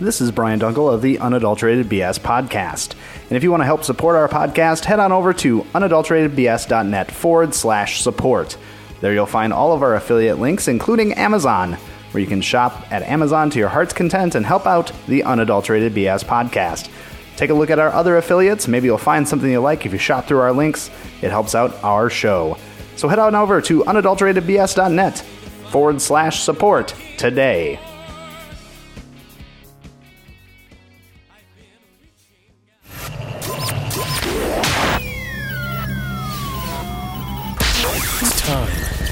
This is Brian Dunkel of the Unadulterated BS podcast. And if you want to help support our podcast, head on over to unadulteratedbs.net forward slash support. There you'll find all of our affiliate links, including Amazon, where you can shop at Amazon to your heart's content and help out the Unadulterated BS podcast. Take a look at our other affiliates. Maybe you'll find something you like if you shop through our links. It helps out our show. So head on over to unadulteratedbs.net forward slash support today.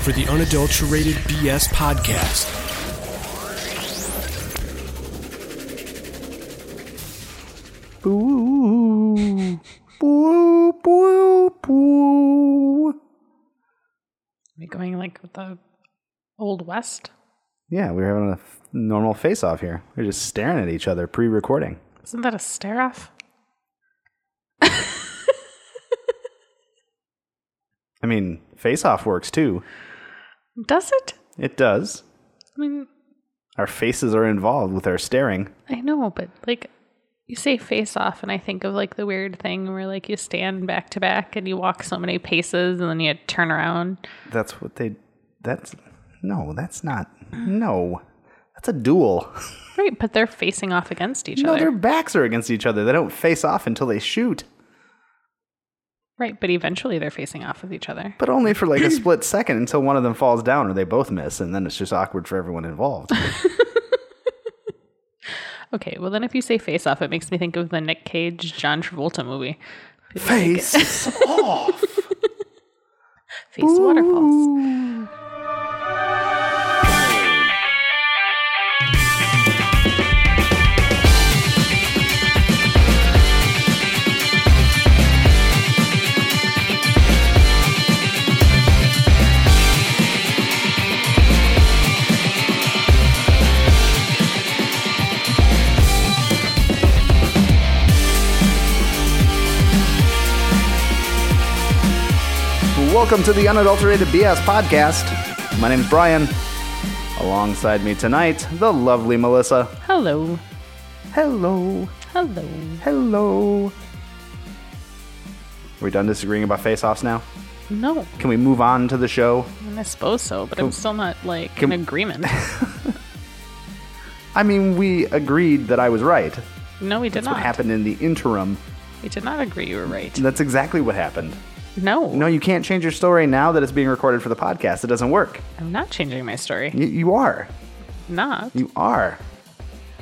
For the Unadulterated BS Podcast. Boo, boo, boo, boo. Are we going like with the old west? Yeah, we were having a f- normal face off here. We are just staring at each other pre recording. Isn't that a stare off? I mean, face off works too. Does it? It does. I mean, Our faces are involved with our staring. I know, but like you say face off, and I think of like the weird thing where like you stand back to back and you walk so many paces and then you turn around. That's what they. That's. No, that's not. No. That's a duel. Right, but they're facing off against each other. No, their backs are against each other. They don't face off until they shoot. Right, but eventually they're facing off with each other. But only for like a split second until one of them falls down or they both miss, and then it's just awkward for everyone involved. Okay, well then if you say face off, it makes me think of the Nick Cage John Travolta movie. Face off. Face waterfalls. Welcome to the Unadulterated BS podcast. My name's Brian. Alongside me tonight, the lovely Melissa. Hello. Hello. Hello. Hello. Are we done disagreeing about face offs now? No, Can we move on to the show? I suppose so, but I'm still not like Can- in agreement. I mean, we agreed that I was right. No, we did That's what happened in the interim. We did not agree you were right. That's exactly what happened. No, No, you can't change your story now that it's being recorded for the podcast. It doesn't work. I'm not changing my story. You, you are. Not. You are.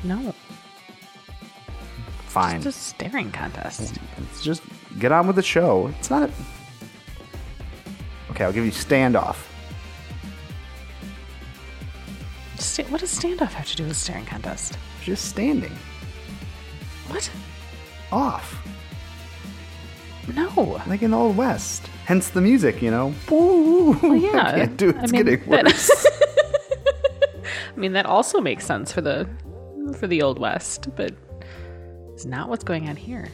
No. Fine. It's a staring contest. It's just get on with the show. It's not. Okay, I'll give you standoff. Sta- what does standoff have to do with a staring contest? Just standing What? off, No. like in the Old West. Hence the music, you know. Woo! Well, yeah. I can't do it. I It's mean, getting that- I mean, that also makes sense for the for the old west, but it's not what's going on here.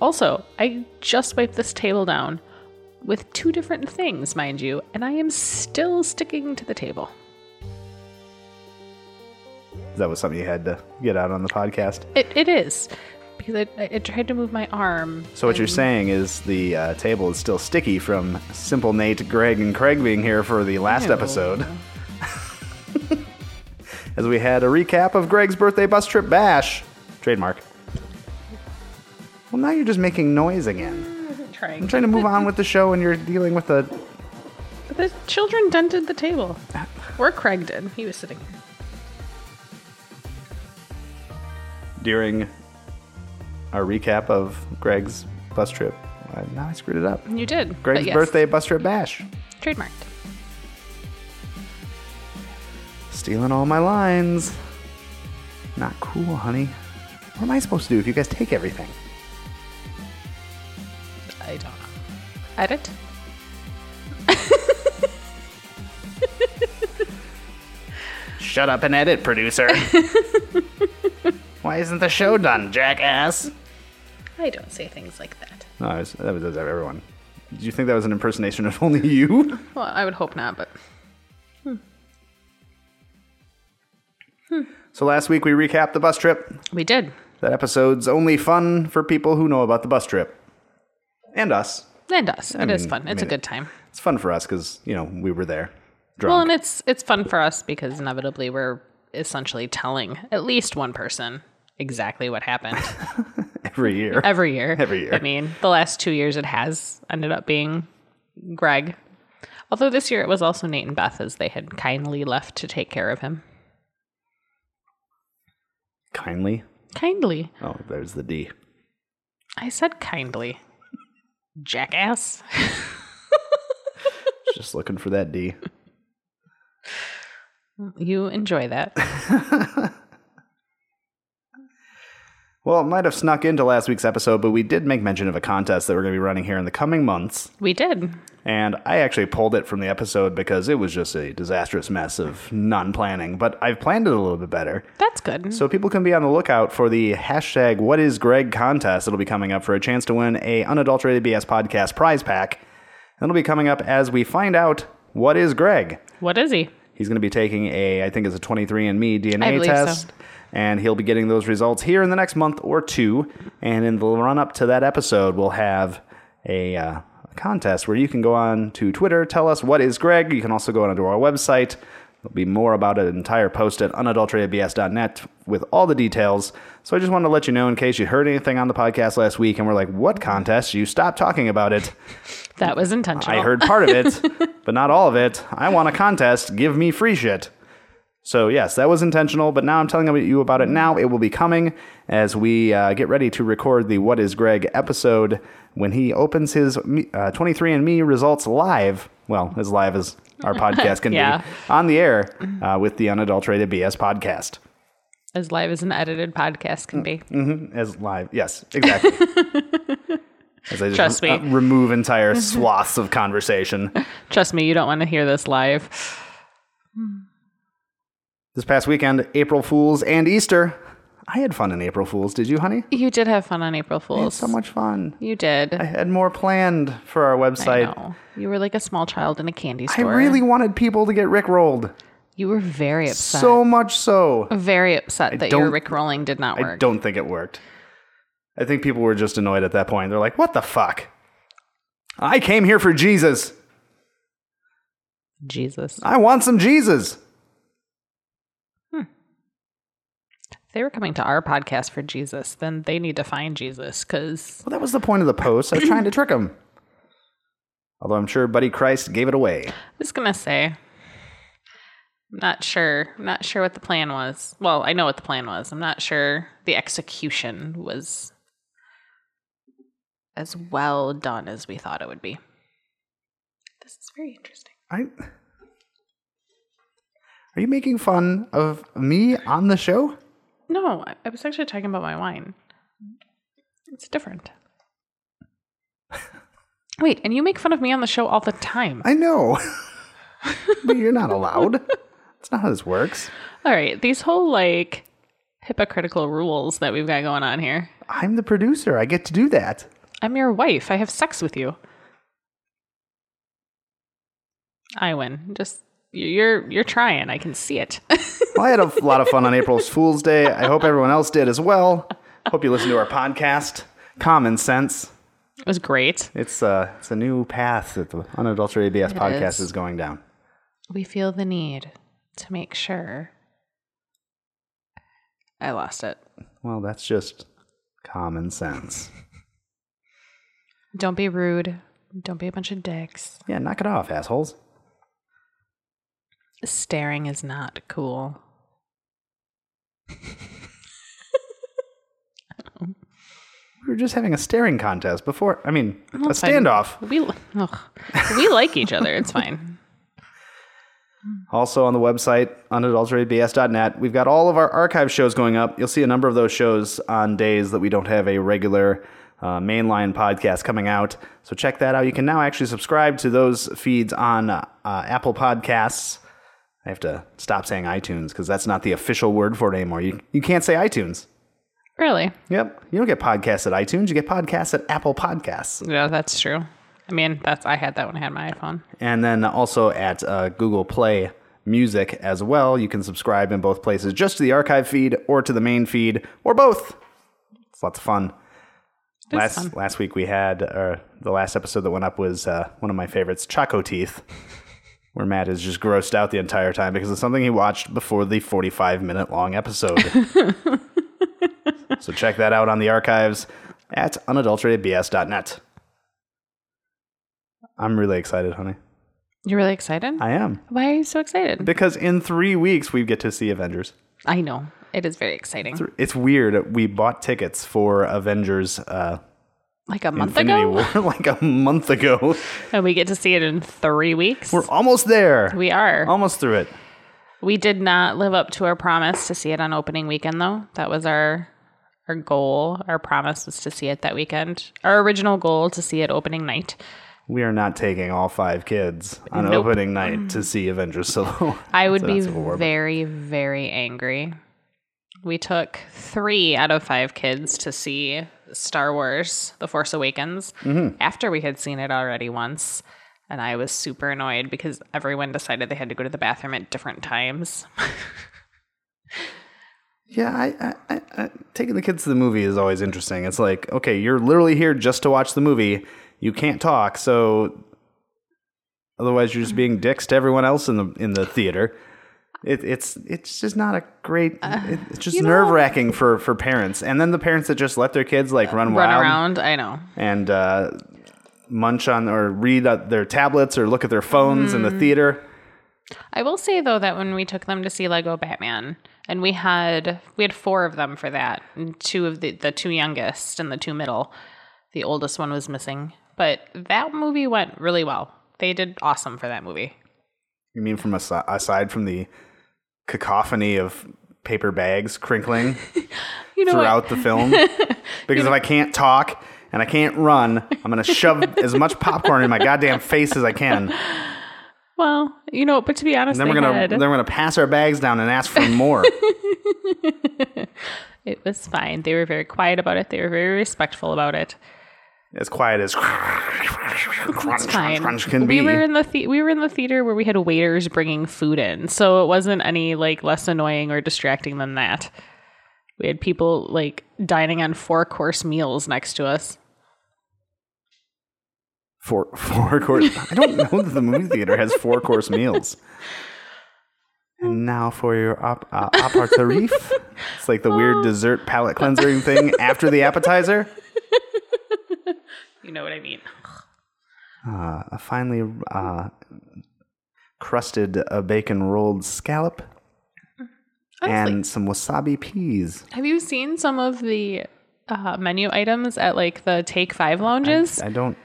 Also, I just wiped this table down with two different things, mind you, and I am still sticking to the table. that was something you had to get out on the podcast. It, it is because I, I tried to move my arm. So what you're saying is the uh, table is still sticky from Simple Nate, Greg, and Craig being here for the last episode. As we had a recap of Greg's birthday bus trip bash. Trademark. Well, now you're just making noise again. Trying. I'm trying to move on with the show, and you're dealing with the. But the children dented the table, or Craig did. He was sitting here. During our recap of Greg's bus trip. Uh, now I screwed it up. You did. Greg's yes, birthday bus trip bash. trademarked. Stealing all my lines. Not cool, honey. What am I supposed to do if you guys take everything? I don't know. Edit. Shut up and edit, producer. Why isn't the show done, jackass? I don't say things like that. No, I was, that was everyone. Did you think that was an impersonation of only you? Well, I would hope not, but So So last week we recapped the bus trip. We did. That episode's only fun for people who know about the bus trip. And us. And us. It is mean- fun. I It's mean a good time. It's fun for us because, you know, we were there. Drunk. Well, and it's it's fun for us because inevitably we're essentially telling at least one person exactly what happened every year. every year. Every year. I mean, the last two years it has ended up being Greg. Although this year it was also Nate and Beth as they had kindly left to take care of him. Kindly. Kindly. Oh, there's the D. I said kindly. Jackass. Just looking for that D. You enjoy that. Well, it might have snuck into last week's episode, but we did make mention of a contest that we're going to be running here in the coming months. We did. And I actually pulled it from the episode because it was just a disastrous mess of non planning, but I've planned it a little bit better. That's good. So people can be on the lookout for the hashtag What is Greg contest that'll be coming up for a chance to win a unadulterated BS podcast prize pack. It'll be coming up as we find out what is Greg. what is he? He's going to be taking a, I think it's a 23andMe DNA believe so. test. And he'll be getting those results here in the next month or two. And in the run up to that episode, we'll have a uh, contest where you can go on to Twitter, tell us what is Greg. You can also go onto our website. There'll be more about an entire post at unadulteratedbs.net with all the details. So I just wanted to let you know in case you heard anything on the podcast last week and we're like, what contest? You stopped talking about it. That was intentional. I heard part of it, but not all of it. I want a contest. Give me free shit. So, yes, that was intentional, but now I'm telling you about it now. It will be coming as we uh, get ready to record the What is Greg episode when he opens his uh, 23andMe results live. Well, as live as our podcast can Yeah. be on the air uh, with the Unadulterated BS podcast. as live as an edited podcast can be. As live, yes, exactly. As I just Trust me. uh, remove entire swaths of conversation. Trust me, you don't want to hear this live. This past weekend, April Fools and Easter. I had fun in April Fools. Did you, honey? You did have fun on April I had Fools. so much fun. You did. I had more planned for our I website. know. You were like a small child in a candy store. I really wanted people to get rickrolled. You were very upset. So much so. very upset that your don't- Rick rolling did not work. I don't think it worked. I think people were just annoyed at that point. They're like, what the fuck? I came here for Jesus. Jesus. I want some Jesus. If they were coming to our podcast for Jesus, then they need to find Jesus because Well, that was the point of the post. I was trying to trick them. Although I'm sure Buddy Christ gave it away. I was gonna say, I'm not sure. I'm not sure what the plan was. Well, I know what the plan was. I'm not sure the execution was as well done as we thought it would be. This is very interesting. I Are you making fun of me on the show? No, I, I was actually talking about my wine. It's different. Wait, and you make fun of me on the show all the time. I know. but you're not allowed. That's not how this works. All right, these whole like hypocritical rules that we've got going on here. I'm the producer. I get to do that. I'm your wife. I have sex with you. I win. Just you're you're trying. I can see it. Well, I had a lot of fun on April's Fool's Day. I hope everyone else did as well. Hope you listen to our podcast, Common Sense. it was great. It's uh, it's a new path that the Unadulterated BS podcast is. is going down. We feel the need to make sure. I lost it. Well, that's just common sense. Don't be rude. Don't be a bunch of dicks. Yeah, knock it off, assholes. Staring is not cool. We were just having a staring contest before. I mean, a Fine. standoff. We ugh. we like each other. It's fine. Also on the website, unadulteratedbs.net, we've got all of our archive shows going up. You'll see a number of those shows on days that we don't have a regular uh, mainline podcast coming out. So check that out. You can now actually subscribe to those feeds on uh, Apple Podcasts. I have to stop saying iTunes because that's not the official word for it anymore. You, you can't say iTunes. Really? Yep. You don't get podcasts at iTunes. You get podcasts at Apple Podcasts. Yeah, that's true. I mean, that's I had that when I had my iPhone. And then also at uh, Google Play music as well. You can subscribe in both places, just to the archive feed or to the main feed, or both. It's lots of fun. Last fun. last week we had uh, the last episode that went up was uh, one of my favorites, Choco Teeth, where Matt is just grossed out the entire time because of something he watched before the 45 minute long episode. so check that out on the archives at unadulteratedbs.net. I'm really excited, honey. You're really excited? I am. Why are you so excited? Because in three weeks we get to see Avengers. I know. It is very exciting. It's weird. We bought tickets for Avengers uh, Like a month Infinity ago? War like a month ago. And we get to see it in three weeks. We're almost there. we are. almost through it. We did not live up to our promise to see it on opening weekend, though. That was our our goal. Our promise was to see it that weekend. Our original goal to see it opening night. We are not taking all five kids on Nope. opening night to see Avengers Solo. I would So be War, very, very angry. We took three out of five kids to see Star Wars The Force Awakens Mm-hmm. after we had seen it already once. And I was super annoyed because everyone decided they had to go to the bathroom at different times. Yeah, I, I, I, I, taking the kids to the movie is always interesting. It's like, okay, you're literally here just to watch the movie. You can't talk, so otherwise you're just being dicks to everyone else in the in the theater. It, it's it's just not a great. it- it's just Uh, you know- nerve wracking for for parents, and then the parents that just let their kids like run, Run wild around. I know. and uh, munch on or read uh, their tablets or look at their phones in the Mm. theater. I will say though that when we took them to see Lego Batman, and we had we had four of them for that, and two of the the two youngest and the two middle, the oldest one was missing. But that movie went really well. They did awesome for that movie. You mean from asi- aside from the cacophony of paper bags crinkling You know throughout what? the film? Because if I can't talk and I can't run, I'm gonna shove as much popcorn in my goddamn face as I can. Well, you know, but to be honest, then they we're gonna had, then we're gonna pass our bags down and ask for more. it was fine. They were very quiet about it. They were very respectful about it. As quiet as crunch, fine. crunch can we be. were in the, the we were in the theater where we had waiters bringing food in, so it wasn't any like less annoying or distracting than that. We had people like dining on four course meals next to us. Four four course. I don't know that the movie theater has four course meals. And now for your op- uh, aperitif. It's like the weird dessert palate cleansing thing after the appetizer. You know what I mean? Uh, a finely uh, crusted uh, bacon rolled scallop and some wasabi peas. Have you seen some of the uh, menu items at like the Take Five lounges? I don't.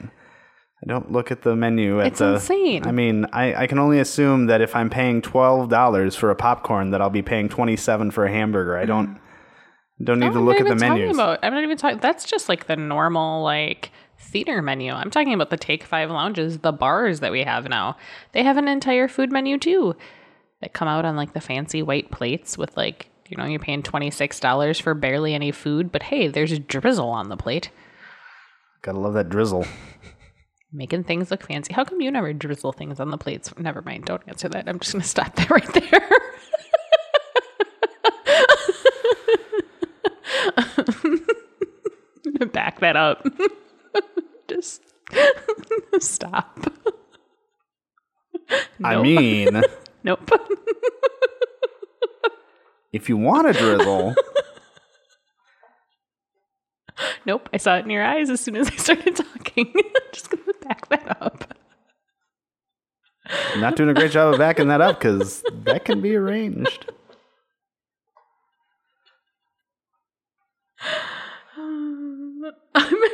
I don't look at the menu at It's the. insane. I mean, I, I can only assume that if I'm paying twelve dollars for a popcorn, that I'll be paying twenty seven for a hamburger. I don't don't need No, to look at the even talking menus. About, I'm not even talking. That's just like the normal like theater menu. I'm talking about the Take Five lounges, the bars that we have now. They have an entire food menu too, that come out on like the fancy white plates with like you know you're paying twenty six dollars for barely any food, but hey, there's a drizzle on the plate, Gotta love that drizzle. making things look fancy. How come you never drizzle things on the plates? Never mind. Don't answer that. I'm just gonna stop that right there. Back that up. Just stop. I mean, Nope. if you want a drizzle, nope. I saw it in your eyes as soon as I started talking. Just gonna back that up. I'm not doing a great job of backing that up because that can be arranged.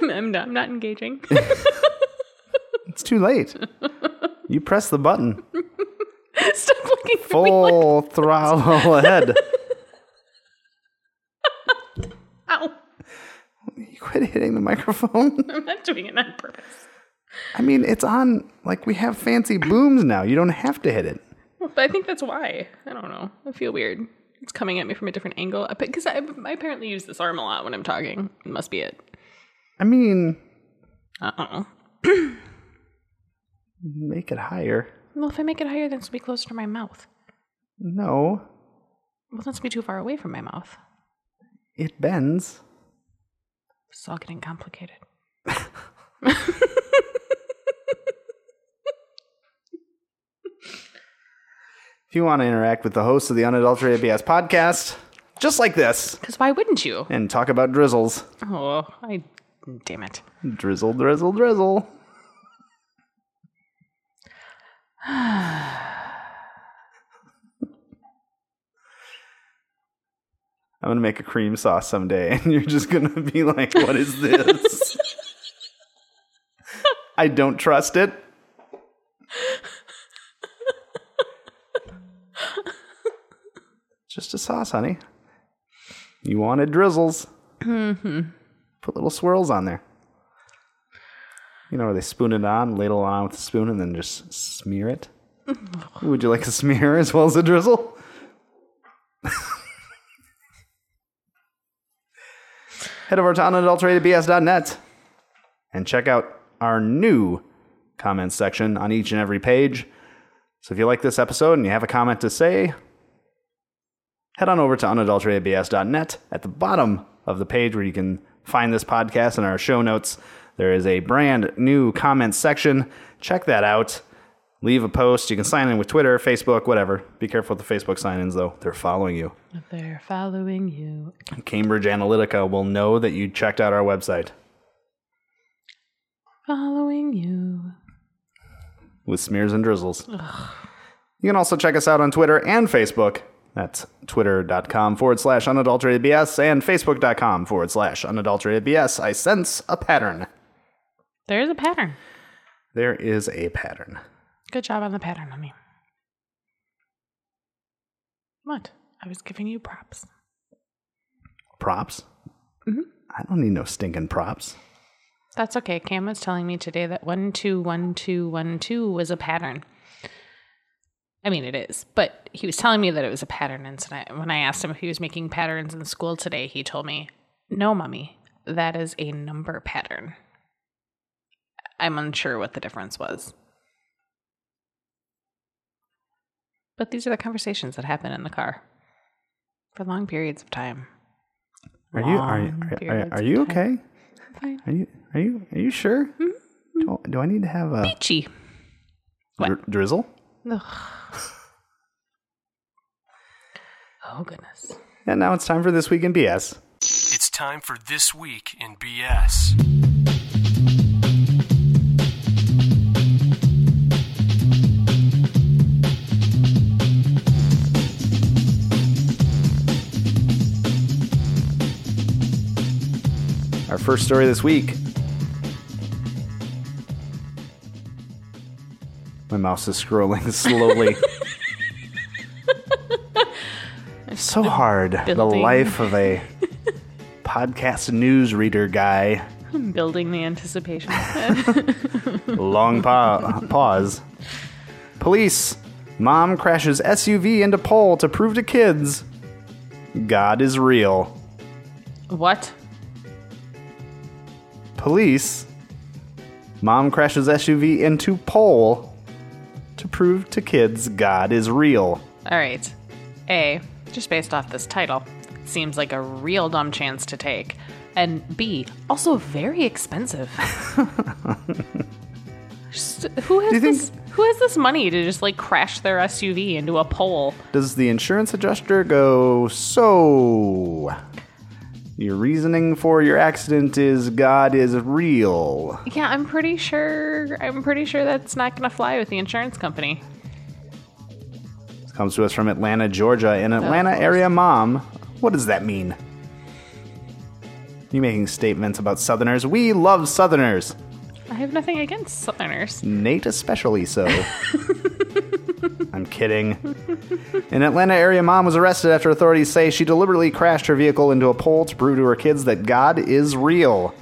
I'm, not, I'm not engaging. It's too late. You press the button. Stop looking. Full throttle ahead. Ow. You quit hitting the microphone. I'm not doing it on purpose. I mean, it's on, like, we have fancy booms now. You don't have to hit it. But I think that's why. I don't know. I feel weird. It's coming at me from a different angle. Because I, I apparently use this arm a lot when I'm talking. It must be it. I mean, Uh uh make it higher. Well, if I make it higher, then it's gonna be closer to my mouth. No, Well, that's to be too far away from my mouth. it bends. It's all getting complicated. If you want to interact with the hosts of the Unadulterated BS podcast, just like this, Because why wouldn't you? and talk about drizzles. Oh, I. Damn it. Drizzle, drizzle, drizzle. I'm gonna make a cream sauce someday, and you're just gonna be like, "What is this?" I don't trust it. Just a sauce, honey. You wanted drizzles. Mm-hmm. Put little swirls on there. You know where they spoon it on, ladle it on with a spoon, and then just smear it? Would you like a smear as well as a drizzle? Head over to unadulteratedbs.net and check out our new comments section on each and every page. So if you like this episode and you have a comment to say, head on over to unadulteratedbs.net. At the bottom of the page where you can find this podcast in our show notes, there is a brand new comments section. Check that out. Leave a post. You can sign in with Twitter, Facebook, whatever. Be careful with the Facebook sign ins, though. They're following you. They're following you. Cambridge Analytica will know that you checked out our website Following you. with smears and drizzles. You can also check us out on Twitter and Facebook. That's twitter.com forward slash unadulterated BS and facebook.com forward slash unadulterated BS. I sense a pattern. There's a pattern. There is a pattern. Good job on the pattern, honey. What? I was giving you props. Props? Mm-hmm. I don't need no stinking props. That's okay. Cam was telling me today that one two one two one two was a pattern. I mean, it is, but he was telling me that it was a pattern. And so I- when I asked him if he was making patterns in school today, he told me, "No, mummy, that is a number pattern." I'm unsure what the difference was, but these are the conversations that happen in the car for long periods of time. Are you are, Long are, are, are you okay? Fine. Are you are you are you sure? Mm-hmm. Do, do I need to have a Peachy. Dri- drizzle? Ugh. Oh goodness. And now it's time for this week in BS. It's time for This Week in BS. Our first story this week. My mouse is scrolling slowly. so hard. The life of a podcast news reader guy. I'm Building the anticipation. Long pa- pause. Police. Mom crashes SUV into pole to prove to kids God is real. what? Police. Mom crashes SUV into pole to prove to kids God is real. All right. A, just based off this title, seems like a real dumb chance to take. And B, also very expensive. Just- who has you think- this? Who has this money to just like crash their SUV into a pole? Does the insurance adjuster go, so? Your reasoning for your accident is God is real. Yeah, I'm pretty sure. I'm pretty sure that's not going to fly with the insurance company. This comes to us from Atlanta, Georgia. An Atlanta area mom. What does that mean? You making statements about Southerners? We love Southerners. I have nothing against Southerners. Nate especially so. I'm kidding. An Atlanta area mom was arrested after authorities say she deliberately crashed her vehicle into a pole to prove to her kids that God is real.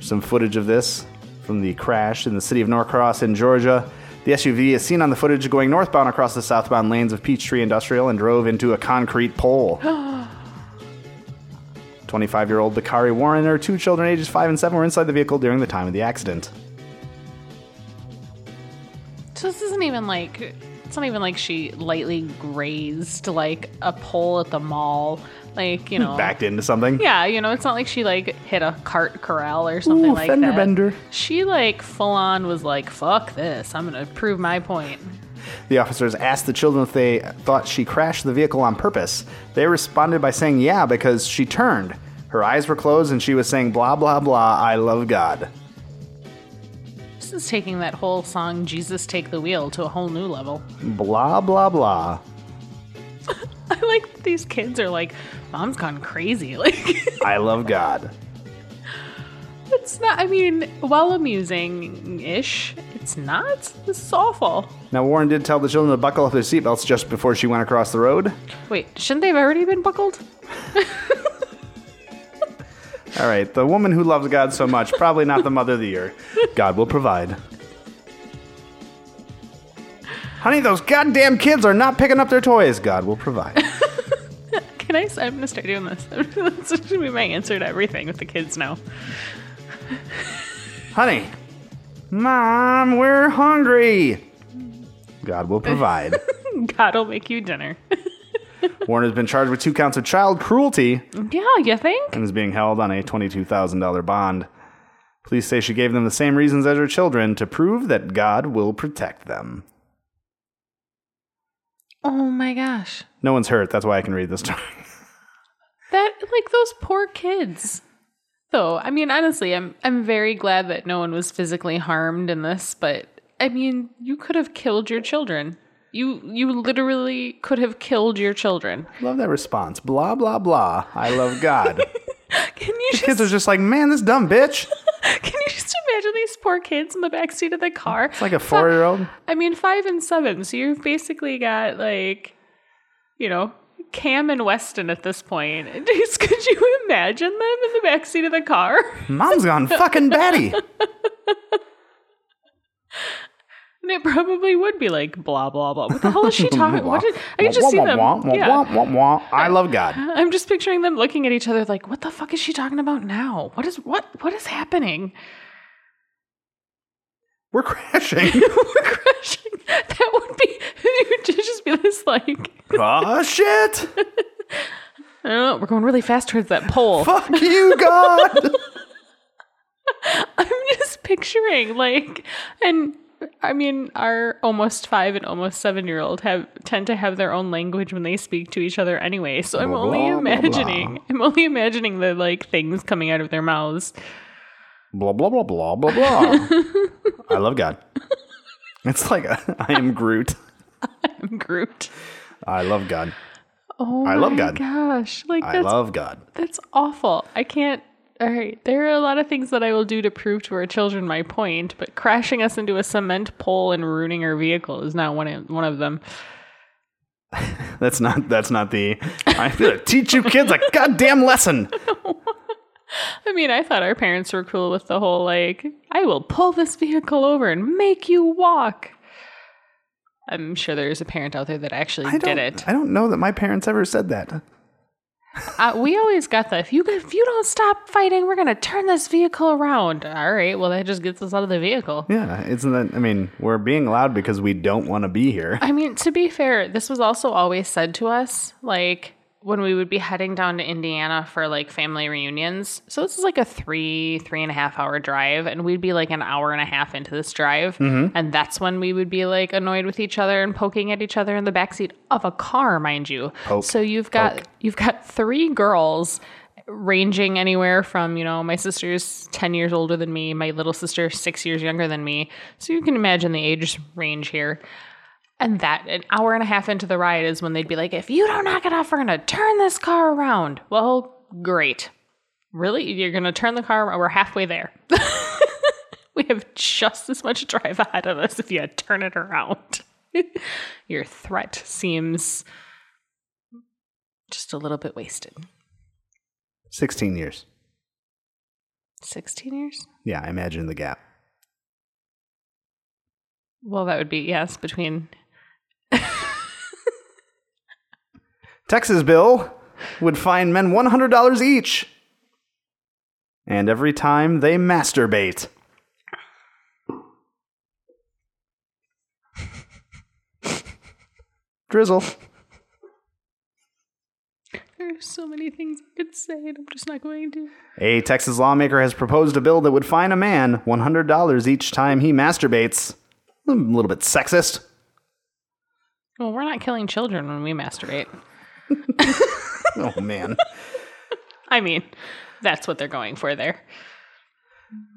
Some footage of this from the crash in the city of Norcross in Georgia. The SUV is seen on the footage going northbound across the southbound lanes of Peachtree Industrial and drove into a concrete pole. 25 year old Bakari Warren and her two children, ages 5 and 7, were inside the vehicle during the time of the accident. This isn't even like it's not even like she lightly grazed like a pole at the mall, like you know. Backed into something. Yeah, you know, it's not like she like hit a cart corral or something Ooh, like fender that. bender. She like full on was like, "Fuck this! I'm gonna prove my point." The officers asked the children if they thought she crashed the vehicle on purpose. They responded by saying, yeah, because she turned. Her eyes were closed and she was saying, blah, blah, blah, I love God. This is taking that whole song "Jesus Take the Wheel" to a whole new level. Blah, blah, blah. I like that these kids are like, "Mom's gone crazy." Like, I love God. it's not. I mean, while amusing-ish, it's not. This is awful. Now, Warren did tell the children to buckle up their seatbelts just before she went across the road. Wait, shouldn't they have already been buckled? All right, the woman who loves God so much, probably not the mother of the year. God will provide. Honey, those goddamn kids are not picking up their toys. God will provide. Can I? I'm gonna start doing this. That's gonna be my answer to everything with the kids now. Honey, Mom, we're hungry. God will provide. God will make you dinner. Warren has been charged with two counts of child cruelty yeah, you think? and is being held on a $22,000 bond. Police say she gave them the same reasons as her children to prove that God will protect them. Oh my gosh. No one's hurt. That's why I can read this story. That like those poor kids. Though, I mean, honestly, I'm I'm very glad that no one was physically harmed in this, but I mean, you could have killed your children. You you literally could have killed your children. Love that response. Blah, blah, blah. I love God. Can you just Kids are just like, man, this dumb bitch. can you just imagine these poor kids in the back seat of the car? It's like a four year old. I mean, five and seven. So you've basically got like, you know, Cam and Weston at this point. Just, could you imagine them in the back seat of the car? Mom's gone fucking batty. And it probably would be like blah blah blah. What the hell is she talking? What did I can just see them? Yeah. I love God. I'm just picturing them looking at each other like, what the fuck is she talking about now? What is what what is happening? We're crashing. We're crashing. That would be it would just be this like oh, shit. I don't know, we're going really fast towards that pole. Fuck you, God. I'm just picturing like and I mean our almost 5 and almost 7 year old have tend to have their own language when they speak to each other anyway. So I'm Blah, only blah, blah, imagining I'm only imagining the like things coming out of their mouths. blah, blah, blah, blah, blah, blah. I love God. It's like a, I am Groot. I'm Groot. I love God. Oh I love God. gosh. Like I love God. that's awful. I can't all right, there are a lot of things that I will do to prove to our children my point, but crashing us into a cement pole and ruining our vehicle is not one of, one of them. That's not. That's not the. I'm gonna teach you kids a goddamn lesson. I mean, I thought our parents were cool with the whole like, I will pull this vehicle over and make you walk. I'm sure there's a parent out there that actually did it. I don't know that my parents ever said that. Uh, we always got the if you if you don't stop fighting, we're gonna turn this vehicle around. All right, well that just gets us out of the vehicle. Yeah, isn't that? I mean, we're being loud because we don't want to be here. I mean, to be fair, this was also always said to us, like when we would be heading down to Indiana for like family reunions. So this is like a three, three and a half hour drive, and we'd be like an hour and a half into this drive, mm-hmm. and that's when we would be like annoyed with each other and poking at each other in the backseat of a car, mind you. Poke, so you've got poke. you've got three girls ranging anywhere from you know my sister's 10 years older than me my little sister 6 years younger than me so you can imagine the age range here and that an hour and a half into the ride is when they'd be like, if you don't knock it off, we're gonna turn this car around. Well, great. Really? You're gonna turn the car around? We're halfway there. we have just as much drive ahead of us if you turn it around. Your threat seems just a little bit wasted. Sixteen years. 16 years? Yeah, I imagine the gap. Well, that would be, yes, between. Texas bill would fine men one hundred dollars each, and every time they masturbate. Drizzle. There are so many things I could say, and I'm just not going to. A Texas lawmaker has proposed a bill that would fine a man $100 each time he masturbates. A little bit sexist. Well, we're not killing children when we masturbate. Oh, man. I mean, that's what they're going for there.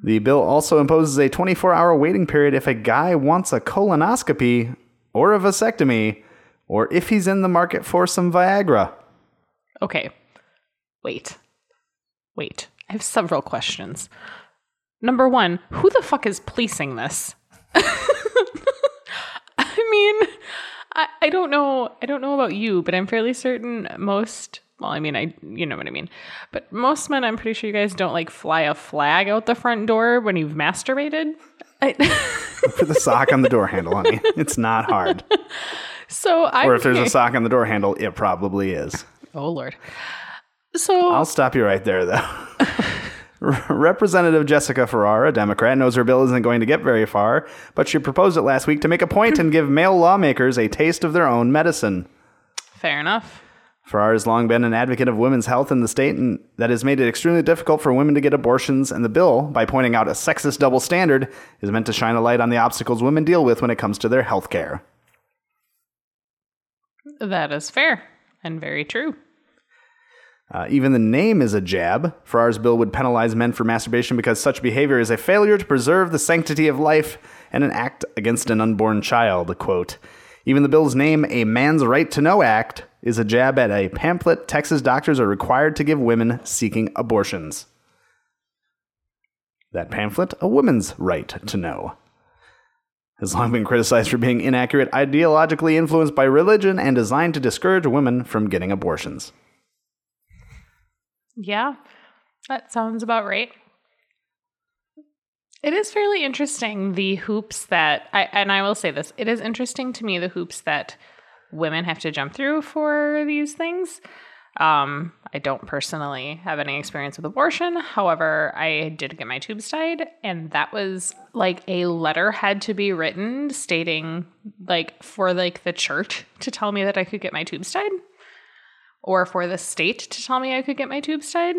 The bill also imposes a 24 hour waiting period if a guy wants a colonoscopy or a vasectomy, or if he's in the market for some Viagra. Okay. Wait. Wait. I have several questions. Number one, who the fuck is policing this? I mean, I, I don't know. I don't know about you, but I'm fairly certain most. Well, I mean, I you know what I mean. But most men, I'm pretty sure you guys don't like fly a flag out the front door when you've masturbated. I, Put the sock on the door handle, honey. It's not hard. so I. Or if there's a sock on the door handle, it probably is. oh lord. So I'll stop you right there, though. Representative Jessica Farrar, a Democrat, knows her bill isn't going to get very far, but she proposed it last week to make a point and give male lawmakers a taste of their own medicine. fair enough. Farrar has long been an advocate of women's health in the state, and that has made it extremely difficult for women to get abortions. And the bill, by pointing out a sexist double standard, is meant to shine a light on the obstacles women deal with when it comes to their health care. That is fair and very true. Uh, even the name is a jab. Farrar's bill would penalize men for masturbation because such behavior is a failure to preserve the sanctity of life and an act against an unborn child. Quote. Even the bill's name, A Man's Right to Know Act, is a jab at a pamphlet Texas doctors are required to give women seeking abortions. That pamphlet, A Woman's Right to Know, has long been criticized for being inaccurate, ideologically influenced by religion, and designed to discourage women from getting abortions. Yeah, that sounds about right. It is fairly interesting the hoops that I and I will say this. It is interesting to me the hoops that women have to jump through for these things. Um, I don't personally have any experience with abortion. However, I did get my tubes tied, and that was like a letter had to be written stating like for like the church to tell me that I could get my tubes tied or for the state to tell me I could get my tubes tied.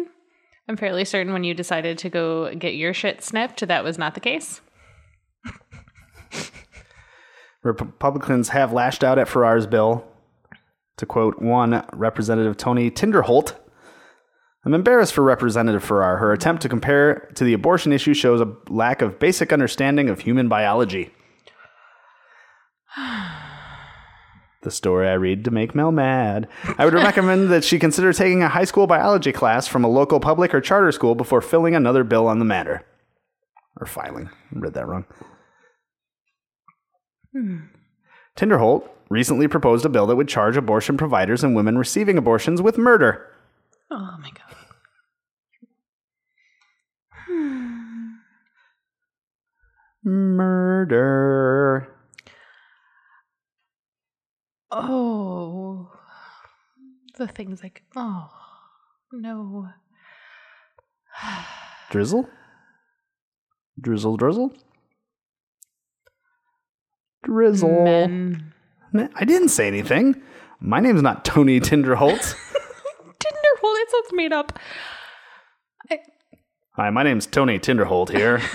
I'm fairly certain when you decided to go get your shit snipped, that was not the case. Republicans have lashed out at Farrar's bill. To quote one Representative Tony Tinderholt, I'm embarrassed for Representative Farrar. Her attempt to compare to the abortion issue shows a lack of basic understanding of human biology. The story I read to make Mel mad. I would recommend that she consider taking a high school biology class from a local public or charter school before filling another bill on the matter. Or filing. I read that wrong. Hmm. Tinderholt recently proposed a bill that would charge abortion providers and women receiving abortions with murder. Oh my god. Murder. Oh. The things like oh no. Drizzle? Drizzle, drizzle? Drizzle. Men. Nah, I didn't say anything. My name's not Tony Tinderholt. Tinderhole, it sounds made up. I, Hi, my name's Tony Tinderholt here.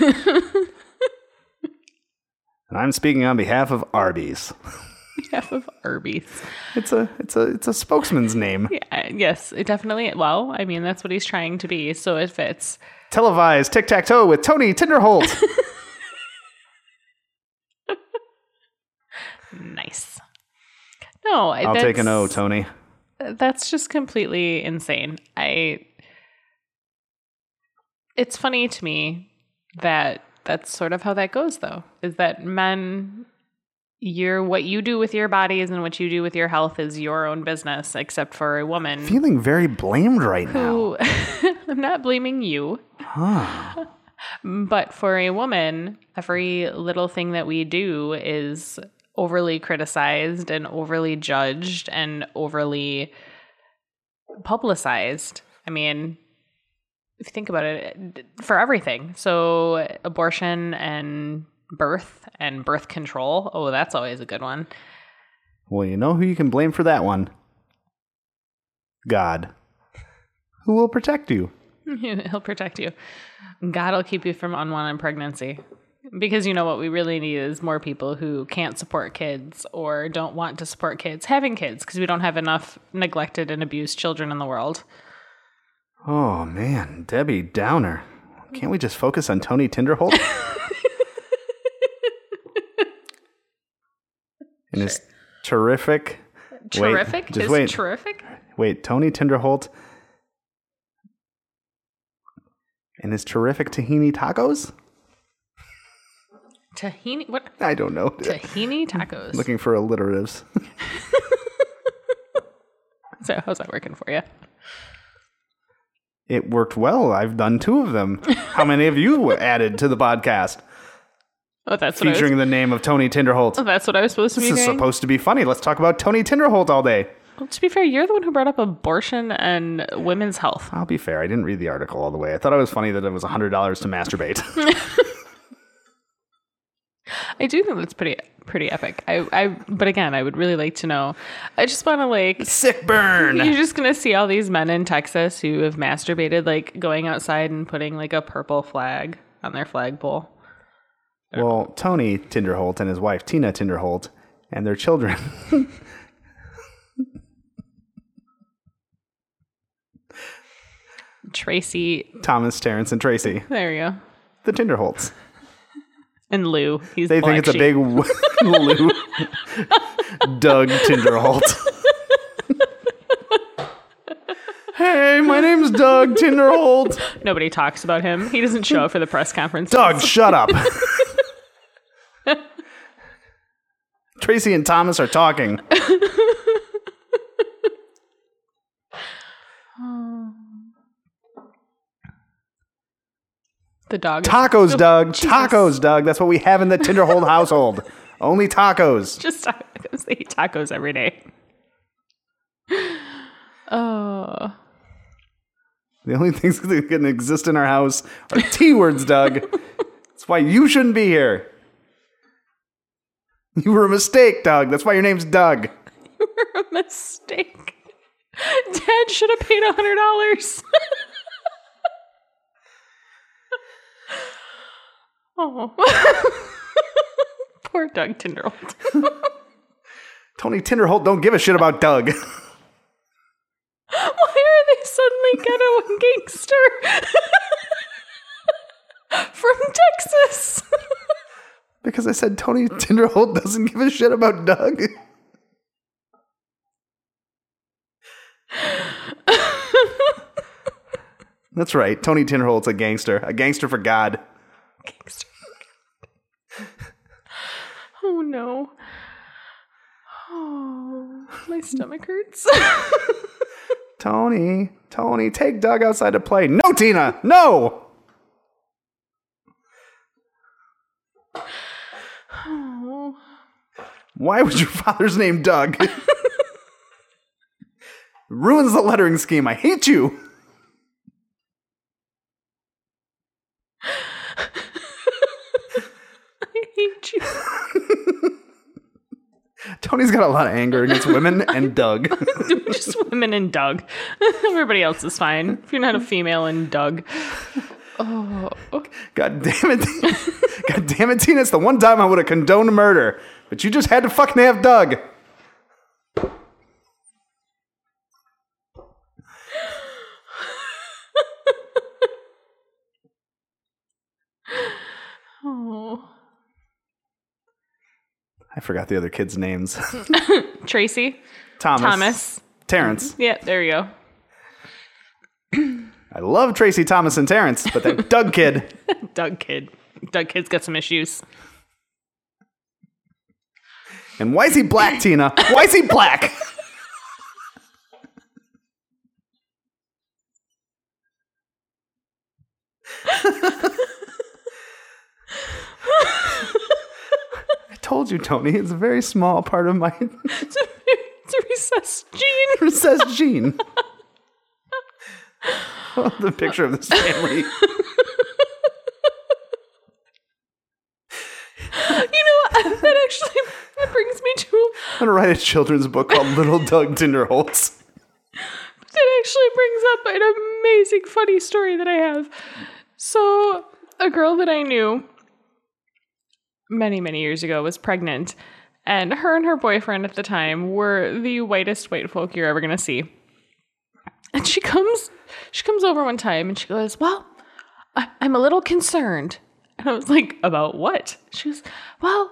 and I'm speaking on behalf of Arby's. half of Arby's. It's a it's a it's a spokesman's name. Yeah, yes, it definitely. Well, I mean, that's what he's trying to be, so it fits. Televised tic tac toe with Tony Tinderholt. Nice. No, I'll take an O, Tony. That's just completely insane. I. It's funny to me that that's sort of how that goes, though. Is that men, your what you do with your bodies and what you do with your health is your own business, except for a woman Feeling very blamed right now. I'm not blaming you. But for a woman, every little thing that we do is overly criticized and overly judged and overly publicized. I mean, if you think about it, for everything. So, abortion and birth and birth control. Oh, that's always a good one. Well, you know who you can blame for that one? God. Who will protect you? He'll protect you. God will keep you from unwanted pregnancy. Because you know what we really need is more people who can't support kids or don't want to support kids having kids because we don't have enough neglected and abused children in the world. Oh man, Debbie Downer. Can't we just focus on Tony Tinderholt? and his terrific. Terrific? Wait, just His wait. terrific? wait, Tony Tinderholt and his terrific tahini tacos? Tahini what I don't know. tahini tacos. Looking for alliteratives. So how's that working for you? It worked well. I've done two of them. How many have you added to the podcast Oh, that's what I was, featuring the name of Tony Tinderholt? oh, that's what I was supposed to This be is doing. supposed to be funny. Let's talk about Tony Tinderholt all day. well, to be fair, you're the one who brought up abortion and women's health. I'll be fair. I didn't read the article all the way. I thought it was funny that it was $100 to masturbate. I do think that's pretty pretty epic. I, I but again, I would really like to know. I just want to like Sick burn. You're just gonna see all these men in Texas who have masturbated, like going outside and putting like a purple flag on their flagpole. Well, Tony Tinderholt and his wife Tina Tinderholt and their children. Tracy, Thomas, Terrence, and Tracy, there you go, the Tinderholts. and Lou. He's They the think it's a big. Lou. Doug Tinderholt. hey, my name's Doug Tinderholt. Nobody talks about him. He doesn't show up for the press conference. Doug, shut up. Tracy and Thomas are talking. The dog. Tacos, Doug. Jesus. Tacos, Doug. That's what we have in the Tinderholt household. Only tacos. Just tacos. They eat tacos every day. Oh, The only things that can exist in our house are T words, Doug. That's why you shouldn't be here. You were a mistake, Doug. That's why your name's Doug. You were a mistake. Dad should have paid a hundred dollars. oh, poor Doug Tinderholt. Tony Tinderholt don't give a shit about Doug. Why are they suddenly ghetto and gangster from Texas? Because I said Tony Tinderholt doesn't give a shit about Doug. That's right. Tony Tinderholt's a gangster. A gangster for God. gangster. oh no. Oh, my stomach hurts. Tony, Tony, take Doug outside to play. No, Tina, no. Why was your father's name Doug? Ruins the lettering scheme. I hate you. I hate you. Tony's got a lot of anger against women and Doug. Just women and Doug. Everybody else is fine. If you're not a female and Doug. Oh, okay. God damn it. God damn it, Tina. It's the one time I would have condoned murder. But you just had to fucking have Doug. Oh. I forgot the other kids' names. Tracy, Thomas. Thomas. Terrence. Mm-hmm. Yeah, there you go. I love Tracy Thomas and Terrence, but that Doug kid. Doug kid. Doug kid's got some issues. And why is he black, Tina? Why is he black? I told you, Tony. It's a very small part of my It's a, it's a recessed gene. recessed gene. the picture of this family. You know, what? that actually that brings me to. I'm gonna write a children's book called Little Doug Tinderholtz. That actually brings up an amazing, funny story that I have. So, a girl that I knew many, many years ago was pregnant, and her and her boyfriend at the time were the whitest white folk you're ever gonna see. And she comes, she comes over one time and she goes, "Well, I, I'm a little concerned." And I was like, "About what?" She goes, "Well,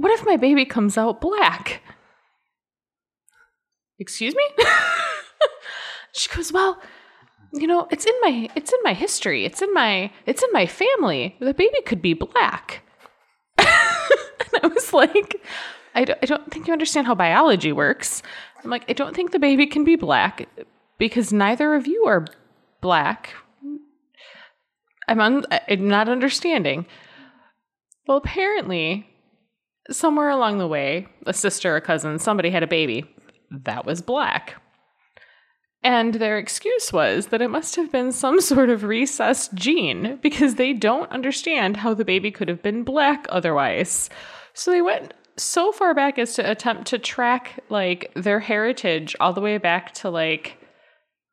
what if my baby comes out black?" Excuse me? she goes, "Well, you know, it's in my it's in my history. It's in my it's in my family. The baby could be black." and I was like, I don't, I don't think you understand how biology works. I'm like, I don't think the baby can be black because neither of you are black. I'm, un- I'm not understanding. Well, apparently, somewhere along the way, a sister, a cousin, somebody had a baby that was black. And their excuse was that it must have been some sort of recessed gene because they don't understand how the baby could have been black otherwise. So they went so far back as to attempt to track like their heritage all the way back to like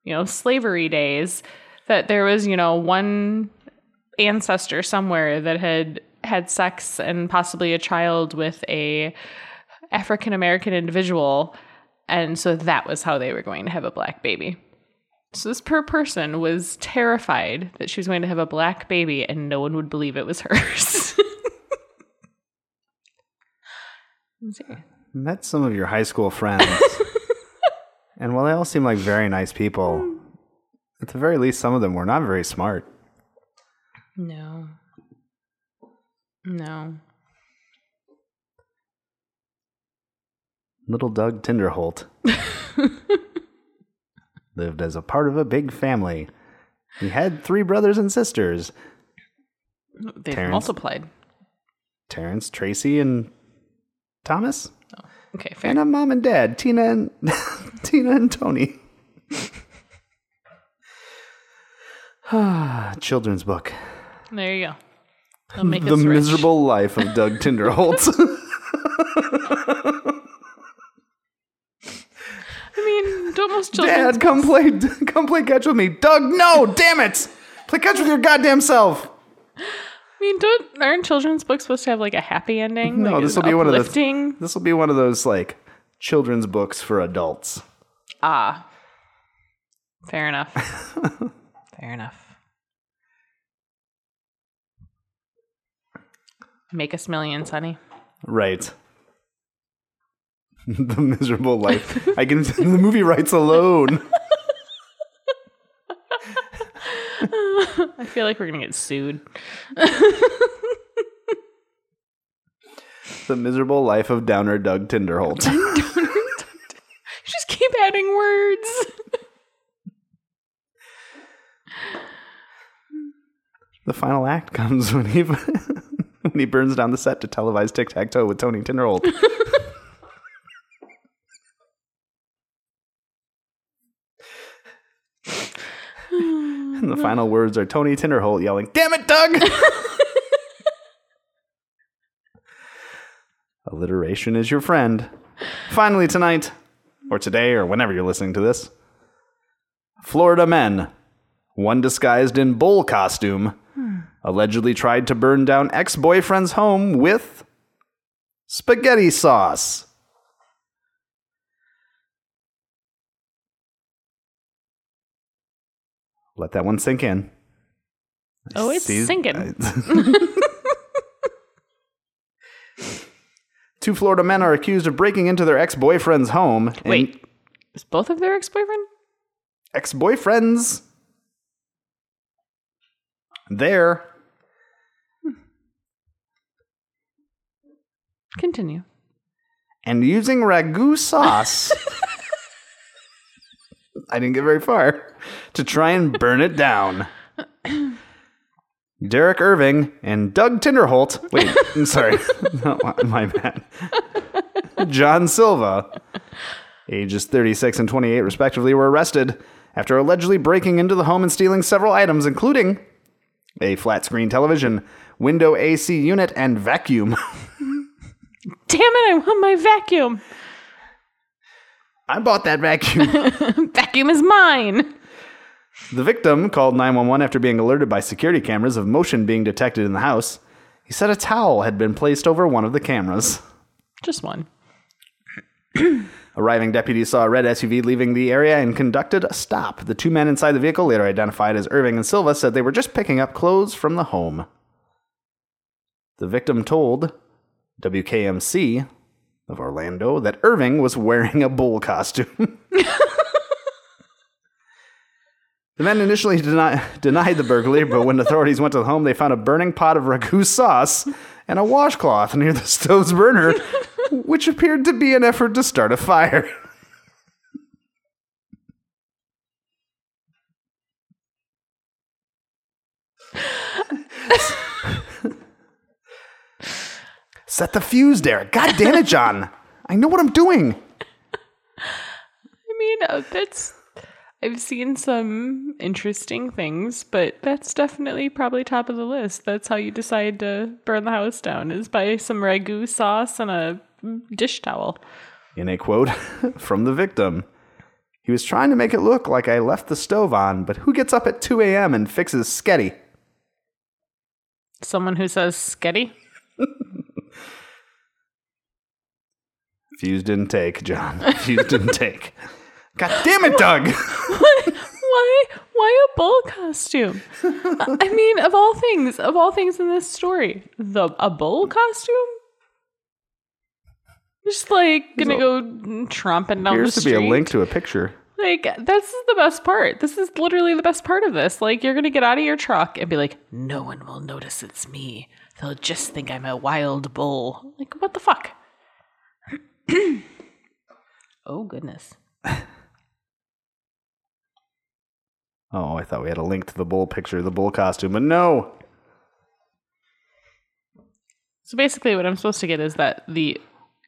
you know slavery days that there was you know one ancestor somewhere that had had sex and possibly a child with a African American individual and so that was how they were going to have a black baby. So this per person was terrified that she was going to have a black baby and no one would believe it was hers. Met some of your high school friends, and while they all seem like very nice people, at the very least, some of them were not very smart. no. No. Little Doug Tinderholt lived as a part of a big family. He had three brothers and sisters Terrence. multiplied. Terrence, Tracy, and Thomas. Oh, okay, fair. And a mom and dad, Tina and Tina and Tony. Children's book. There you go. The miserable life of Doug Tinderholtz. I mean, don't most children. Dad, come play, come play catch with me. Doug, no, damn it! Play catch with your goddamn self. I mean, don't aren't children's books supposed to have like a happy ending? No, like, this will be one of the. This will be one of those like children's books for adults. Ah, fair enough. fair enough. Make us millions, honey. Right. the miserable life. I can. the movie rights alone. I feel like we're gonna get sued. The miserable life of Downer Doug Tinderholt. Just keep adding words. the final act comes when he when he burns down the set to televise tic tac toe with Tony Tinderholt. and the final words are Tony Tinderholt yelling, "Damn it, Doug!" Alliteration is your friend. Finally, tonight, or today, or whenever you're listening to this, Florida men, one disguised in bull costume, allegedly tried to burn down ex boyfriend's home with spaghetti sauce. Let that one sink in. Oh, it's See- sinking. Two Florida men are accused of breaking into their ex boyfriend's home. and- Wait, is both of their ex-boyfriend? ex boyfriends there Continue. and using ragu sauce. I didn't get very far to try and burn it down. Derek Irving and Doug Tinderholt. Wait, I'm sorry. no, my bad. John Silva, ages 36 and 28 respectively, were arrested after allegedly breaking into the home and stealing several items, including a flat screen television, window AC unit, and vacuum. Damn it, I want my vacuum. I bought that vacuum. Vacuum is mine. the victim called 911 after being alerted by security cameras of motion being detected in the house. He said a towel had been placed over one of the cameras. Just one. Arriving deputies saw a red SUV leaving the area and conducted a stop. The two men inside the vehicle, later identified as Irving and Silva, said they were just picking up clothes from the home. The victim told WKMG of Orlando that Irving was wearing a bull costume. the men initially deni- denied the burglary, but when authorities went to the home, they found a burning pot of ragu sauce and a washcloth near the stove's burner, which appeared to be an effort to start a fire. Set the fuse, Derek. God damn it, John. I know what I'm doing. I mean, uh, that's. I've seen some interesting things, but that's definitely probably top of the list. That's how you decide to burn the house down is by some ragu sauce and a dish towel. In a quote from the victim, he was trying to make it look like I left the stove on, but who gets up at 2 a.m. and fixes sketty? Someone who says sketty. Fuse didn't take, John. Fuse didn't take. God damn it, Doug! Why? Why a bull costume? I mean, of all things, of all things in this story, the a bull costume. Just like gonna go tromping down Appears the to be a link to a picture. Like this is the best part. This is literally the best part of this. Like you're gonna get out of your truck and be like, no one will notice it's me. They'll just think I'm a wild bull. Like what the fuck? oh goodness. Oh, I thought we had a link to the bull picture, the bull costume, but no. So basically, what I'm supposed to get is that the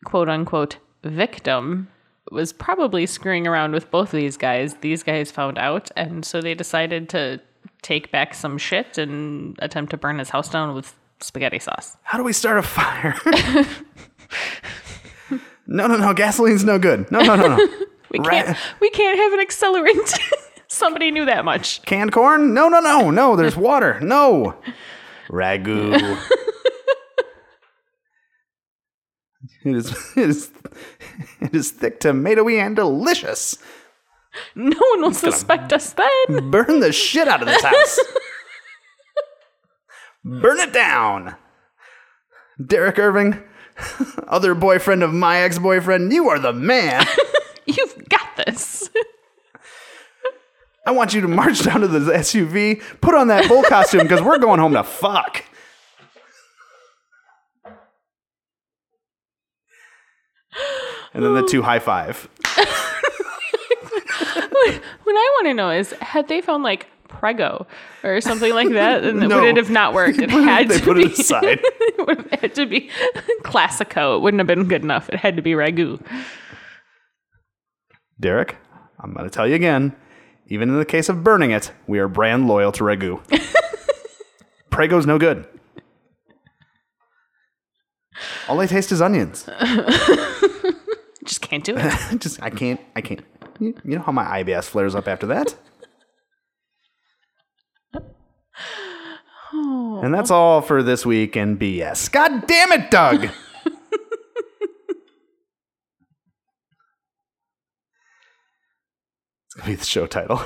quote unquote victim was probably screwing around with both of these guys. These guys found out, and so they decided to take back some shit and attempt to burn his house down with spaghetti sauce. How do we start a fire? no, no, no. Gasoline's no good. No, no, no, no. We Right. can't. We can't have an accelerant. Somebody knew that much. Canned corn? No, no, no, no. There's water. No. Ragu. it is. It is. It is thick, tomatoey, and delicious. No one will suspect us then. Burn the shit out of this house. Burn it down. Derek Irving, other boyfriend of my ex boyfriend, you are the man. You've got this. I want you to march down to the SUV, put on that bull costume because we're going home to fuck. And then the two high five. What I want to know is, had they found like Prego or something like that, and No. would it have not worked? It had to be. it aside. it would have had to be Classico. It wouldn't have been good enough. It had to be ragu. Derek, I'm going to tell you again. Even in the case of burning it, we are brand loyal to Ragu. Prego's no good. All I taste is onions. Just can't do it. Just I can't. I can't. You know how my IBS flares up after that. Oh. And that's all for this week in BS. God damn it, Doug! it's gonna be the show title.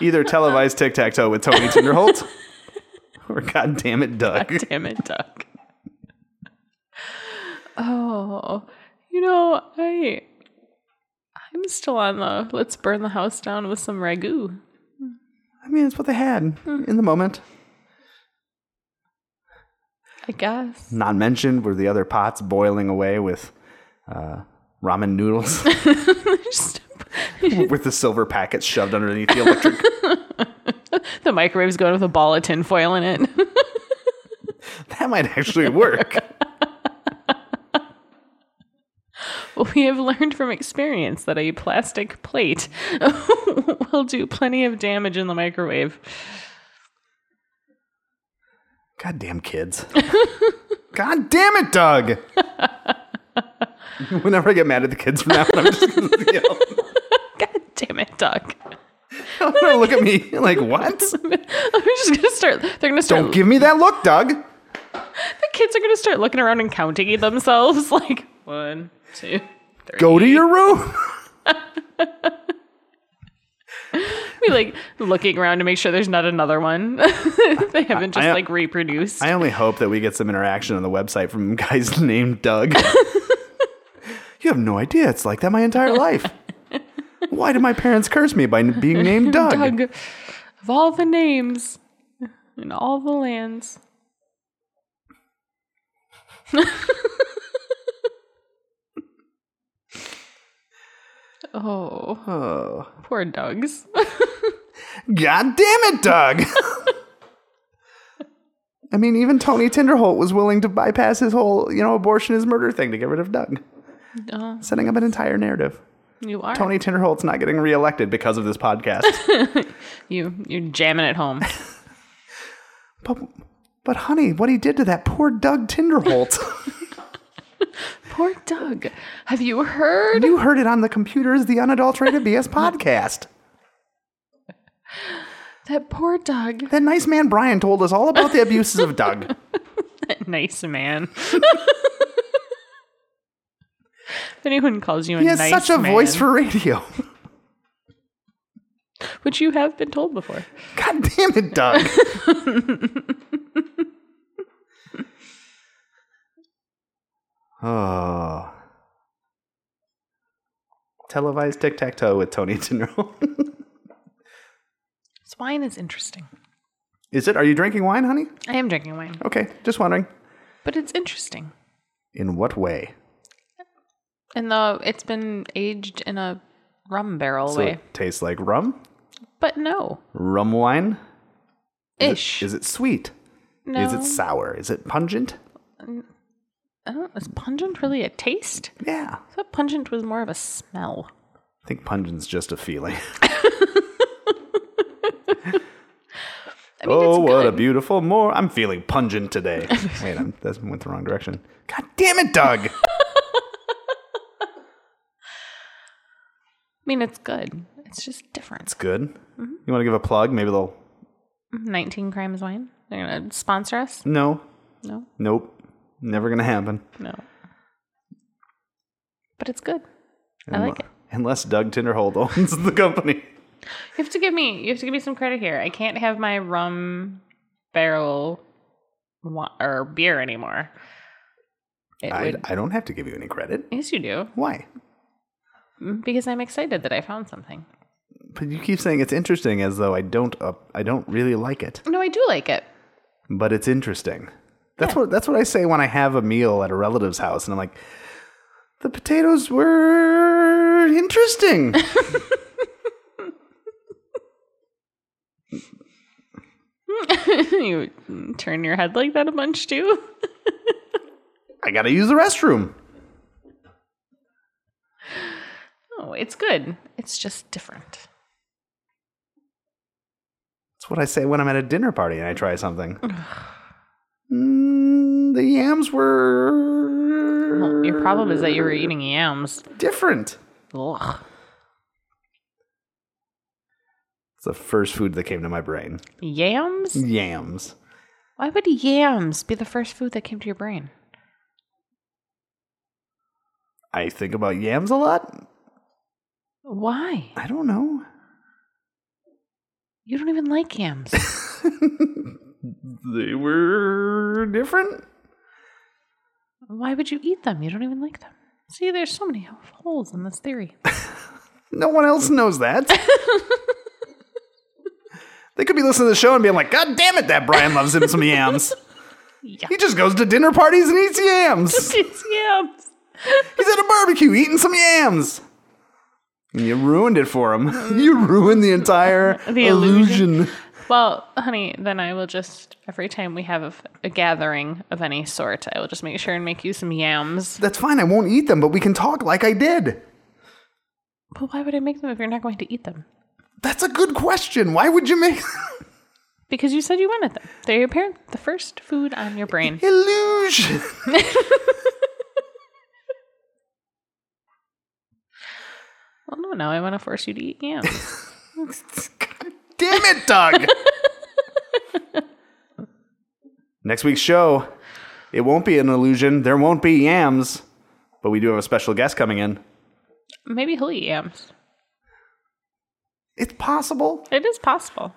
Either televised tic tac toe with Tony Tinderholt, or God damn it, Doug. God damn it, Doug. Oh, you know, I I'm still on the let's burn the house down with some ragu. I mean, it's what they had in the moment. I guess. Not mentioned were the other pots boiling away with uh, ramen noodles with the silver packets shoved underneath the electric. the microwave's going with a ball of tinfoil in it. that might actually work. we have learned from experience that a plastic plate will do plenty of damage in the microwave. Goddamn kids. God damn it, Doug! Whenever I get mad at the kids from now on, I'm just gonna yell. God damn it, Doug. They're gonna look at me like, what? I'm just gonna start. They're gonna start. Don't give me that look, Doug. the kids are gonna start looking around and counting themselves. Like one, two, three. Go to your room. Be like looking around to make sure there's not another one. they haven't just I- like reproduced. I only hope that we get some interaction on the website from guys named Doug. you have no idea. It's like that my entire life. Why did my parents curse me by being named Doug? Doug, of all the names in all the lands. Oh, Oh. poor Dougs. God damn it, Doug! I mean, even Tony Tinderholt was willing to bypass his whole, you know, abortion is murder thing to get rid of Doug, Oh, setting up an entire narrative. you are Tony Tinderholt's not getting reelected because of this podcast. you. You're jamming it home. but, but, honey, what he did to that poor Doug Tinderholt. poor Doug. Have you heard? you heard it on the computers, the Unadulterated BS podcast. That poor Doug. That nice man Brian told us all about the abuses of Doug. that nice man. if anyone calls you a He has nice such a man, voice for radio. which you have been told before. God damn it, Doug. Oh. Televised tic tac toe with Tony Tinderholt. This wine is interesting. Is it? Are you drinking wine, honey? I am drinking wine, Okay, just wondering. but it's interesting. In what way? And the it's been aged in a rum barrel So way, it tastes like rum? but no, Rum wine? Is it- ish. Is it sweet? no, Is it sour? Is it pungent? Don't, is pungent really a taste? Yeah. I thought pungent was more of a smell. I think pungent's just a feeling. I mean, oh, what a beautiful more. I'm feeling pungent today. Wait, I'm, that went the wrong direction. God damn it, Doug. I mean, it's good. It's just different. It's good. Mm-hmm. You want to give a plug? Maybe they'll. 19 Crimes Wine. They're gonna sponsor us. No. No, Nope. Never going to happen. no. But it's good. I like it. Unless Doug Tinderholt owns the company. You have to give me you have to give me some credit here. I can't have my rum barrel wa- or beer anymore. It I, would, I don't have to give you any credit. yes, you do Why? because I'm excited that I found something. But you keep saying it's interesting as though I don't. Uh, I don't really like it. No, I do like it. But it's interesting. That's Yeah. what. That's what I say when I have a meal at a relative's house, and I'm like, the potatoes were interesting. you turn your head like that a bunch too. I got to use the restroom. Oh, it's good. It's just different. That's what I say when I'm at a dinner party and I try something. Mm, the yams were Well, your problem is that you were eating yams. different. Ugh. It's the first food that came to my brain. Yams? Yams. Why would yams be the first food that came to your brain? I think about yams a lot. Why? I don't know. You don't even like yams. They were different. Why would you eat them? You don't even like them. See, there's so many holes in this theory. No one else knows that. they could be listening to the show and being like, God damn it, that Brian loves him some yams. Yeah. He just goes to dinner parties and eats yams. It's yams. He's at a barbecue eating some yams. And you ruined it for him. you ruined the entire The illusion. illusion. Well, honey, then I will just every time we have a, a gathering of any sort, I will just make sure and make you some yams. That's fine. I won't eat them, but we can talk like I did. But why would I make them if you're not going to eat them? That's a good question. Why would you make Because you said you wanted them. They're apparent the first food on your brain. Illusion. Well, no, now I want to force you to eat yams. Damn it, Doug. Next week's show, it won't be an illusion. There won't be yams, but we do have a special guest coming in. Maybe he'll eat yams. It's possible, It is possible.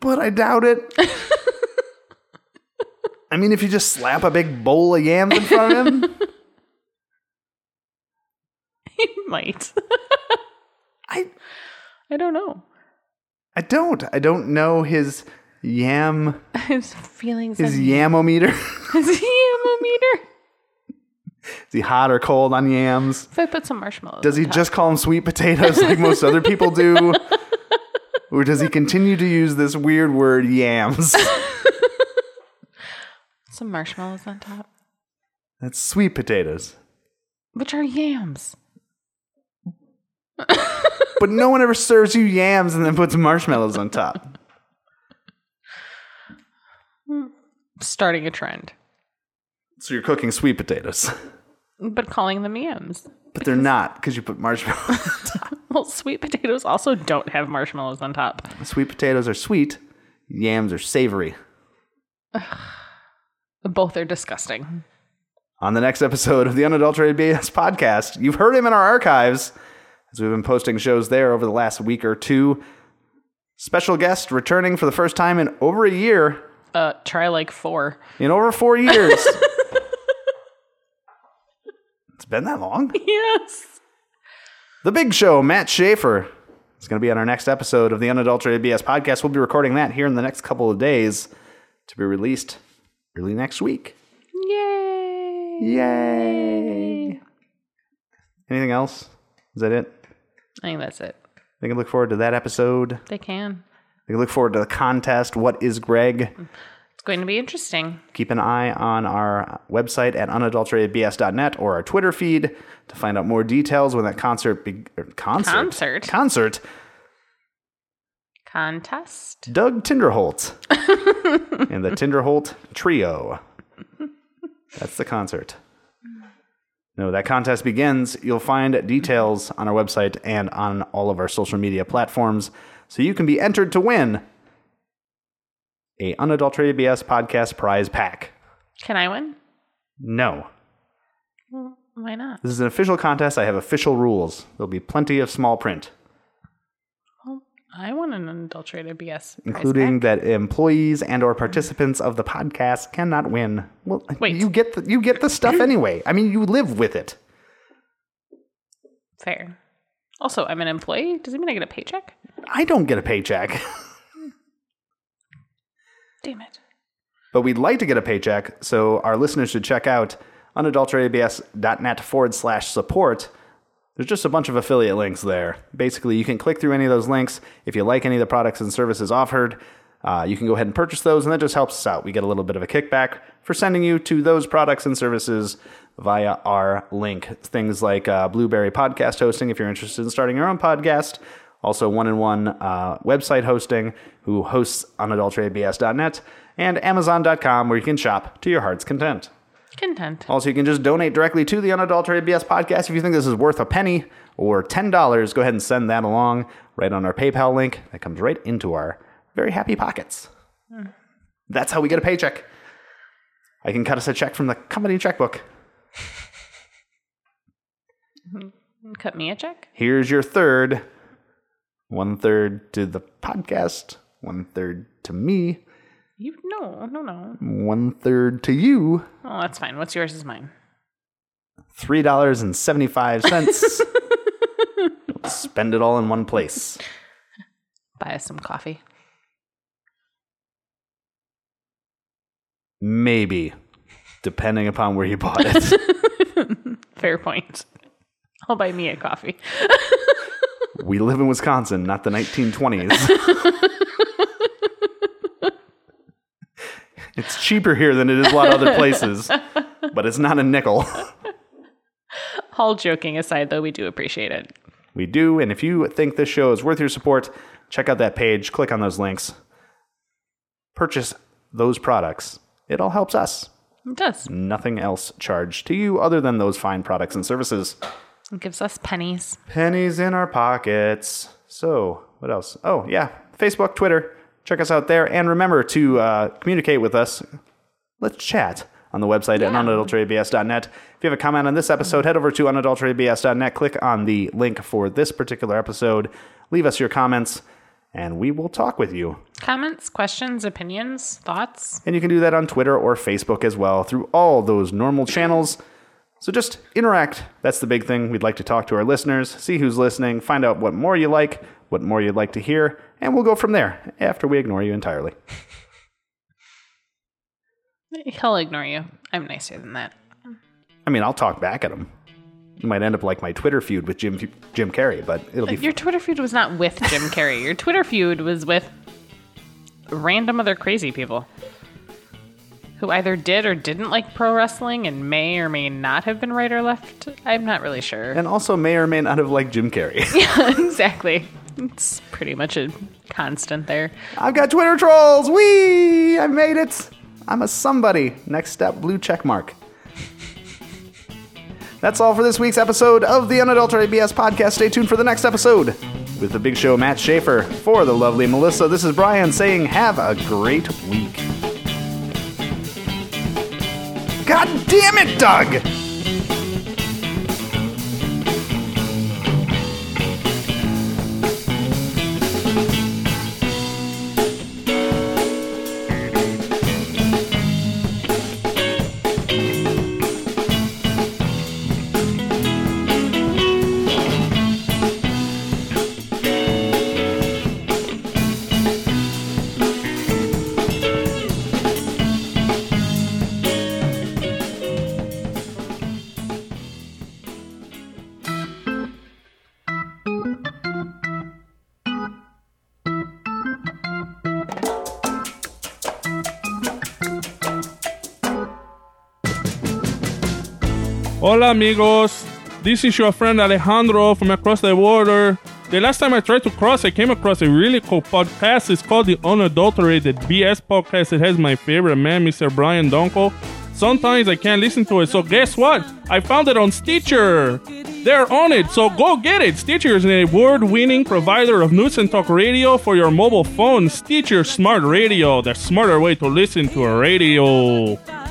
but I doubt it. I mean, if you just slap a big bowl of yams in front of him, He might. I I don't know. I don't. I don't know his yam His feelings. his yamometer. His yamometer. Is he hot or cold on yams? If I put some marshmallows. Does he top. just call them sweet potatoes like most other people do? Or does he continue to use this weird word yams? some marshmallows on top? That's sweet potatoes. Which are yams. But no one ever serves you yams and then puts marshmallows on top. Starting a trend. So you're cooking sweet potatoes. But calling them yams. But they're not because you put marshmallows. Well, sweet potatoes also don't have marshmallows on top. sweet potatoes are sweet, yams are savory. Both are disgusting. On the next episode of the Unadulterated BS podcast, you've heard him in our archives as we've been posting shows there over the last week or two. Special guest returning for the first time in over a year, Uh, try like four. in over four years. it's been that long. Yes. The Big Show, Matt Schaefer, is going to be on our next episode of the Unadulterated BS podcast. We'll be recording that here in the next couple of days to be released early next week. Yay. Yay! Anything else? Is that it? I think that's it. They can look forward to that episode. They can. They can look forward to the contest. What is Greg? It's going to be interesting. Keep an eye on our website at unadulteratedbs.net or our Twitter feed to find out more details when that concert be- er, concert Concert? concert. Contest. Doug Tinderholt and the Tinderholt Trio. That's the concert. No, that contest begins. You'll find details on our website and on all of our social media platforms, so you can be entered to win a unadulterated BS podcast prize pack. Can I win? No, Why not? this is an official contest. I have official rules. There'll be plenty of small print. I want an unadulterated BS. including that employees and or participants of the podcast cannot win. Well, Wait. you get the, you get the stuff anyway. I mean, you live with it. Fair. Also, I'm an employee. Does it mean I get a paycheck? I don't get a paycheck, Damn it. but we'd like to get a paycheck, so our listeners should check out unadulteratedbs.net forward slash support. There's just a bunch of affiliate links there. Basically, you can click through any of those links. If you like any of the products and services offered, uh, you can go ahead and purchase those, and that just helps us out. We get a little bit of a kickback for sending you to those products and services via our link. Things like uh, Blubrry podcast hosting, if you're interested in starting your own podcast. Also, 1&1 website hosting, who hosts unadulteratedbs.net, and Amazon.com, where you can shop to your heart's content. Content. Also, you can just donate directly to the Unadulterated BS podcast. If you think this is worth a penny or $10, go ahead and send that along right on our PayPal link. That comes right into our very happy pockets. Hmm. That's how we get a paycheck. I can cut us a check from the company checkbook. Cut me a check. Here's your third one third to the podcast, one third to me, you no, no, no. One third to you. Oh, that's fine. What's yours is mine. Three dollars and seventy five cents. Spend it all in one place. Buy us some coffee. Maybe, depending upon where you bought it. Fair point. I'll buy me a coffee. we live in Wisconsin, not the 1920s. it's cheaper here than it is a lot of other places, but it's not a nickel. All joking aside, though, we do appreciate it. We do, and if you think this show is worth your support, check out that page, click on those links. purchase those products, it all helps us. It does. Nothing else charged to you other than those fine products and services. It gives us pennies. Pennies in our pockets. So, what else? Oh, yeah. Facebook, Twitter. Check us out there. And remember to uh, communicate with us. Let's chat on the website at Yeah. unadulteratedbs.net. If you have a comment on this episode, head over to unadulteratedbs.net. Click on the link for this particular episode. Leave us your comments, and we will talk with you. Comments, questions, opinions, thoughts. And you can do that on Twitter or Facebook as well through all those normal channels. So just interact. That's the big thing. We'd like to talk to our listeners, see who's listening, find out what more you like, what more you'd like to hear, and we'll go from there after we ignore you entirely. He'll ignore you. I'm nicer than that. I mean, I'll talk back at him. You might end up like my Twitter feud with Jim Jim Carrey, but it'll be Your Twitter feud was not with Jim Carrey. Your Twitter feud was with random other crazy people who either did or didn't like pro wrestling and may or may not have been right or left. I'm not really sure. and also may or may not have liked Jim Carrey. Yeah, exactly. It's pretty much a constant there. I've got Twitter trolls. Wee! I made it. I'm a somebody. Next step, blue check mark. That's all for this week's episode of the Unadulterated BS podcast. Stay tuned for the next episode with the big show Matt Schaefer. For the lovely Melissa, this is Brian saying, have a great week. God damn it, Doug! Hola amigos, this is your friend Alejandro from across the border. The last time I tried to cross, I came across a really cool podcast. It's called the Unadulterated BS Podcast. It has my favorite man, Mr. Brian Donko. Sometimes I can't listen to it, so guess what? I found it on Stitcher. They're on it, so go get it. Stitcher is an award-winning provider of news and talk radio for your mobile phone. Stitcher Smart Radio, the smarter way to listen to a radio.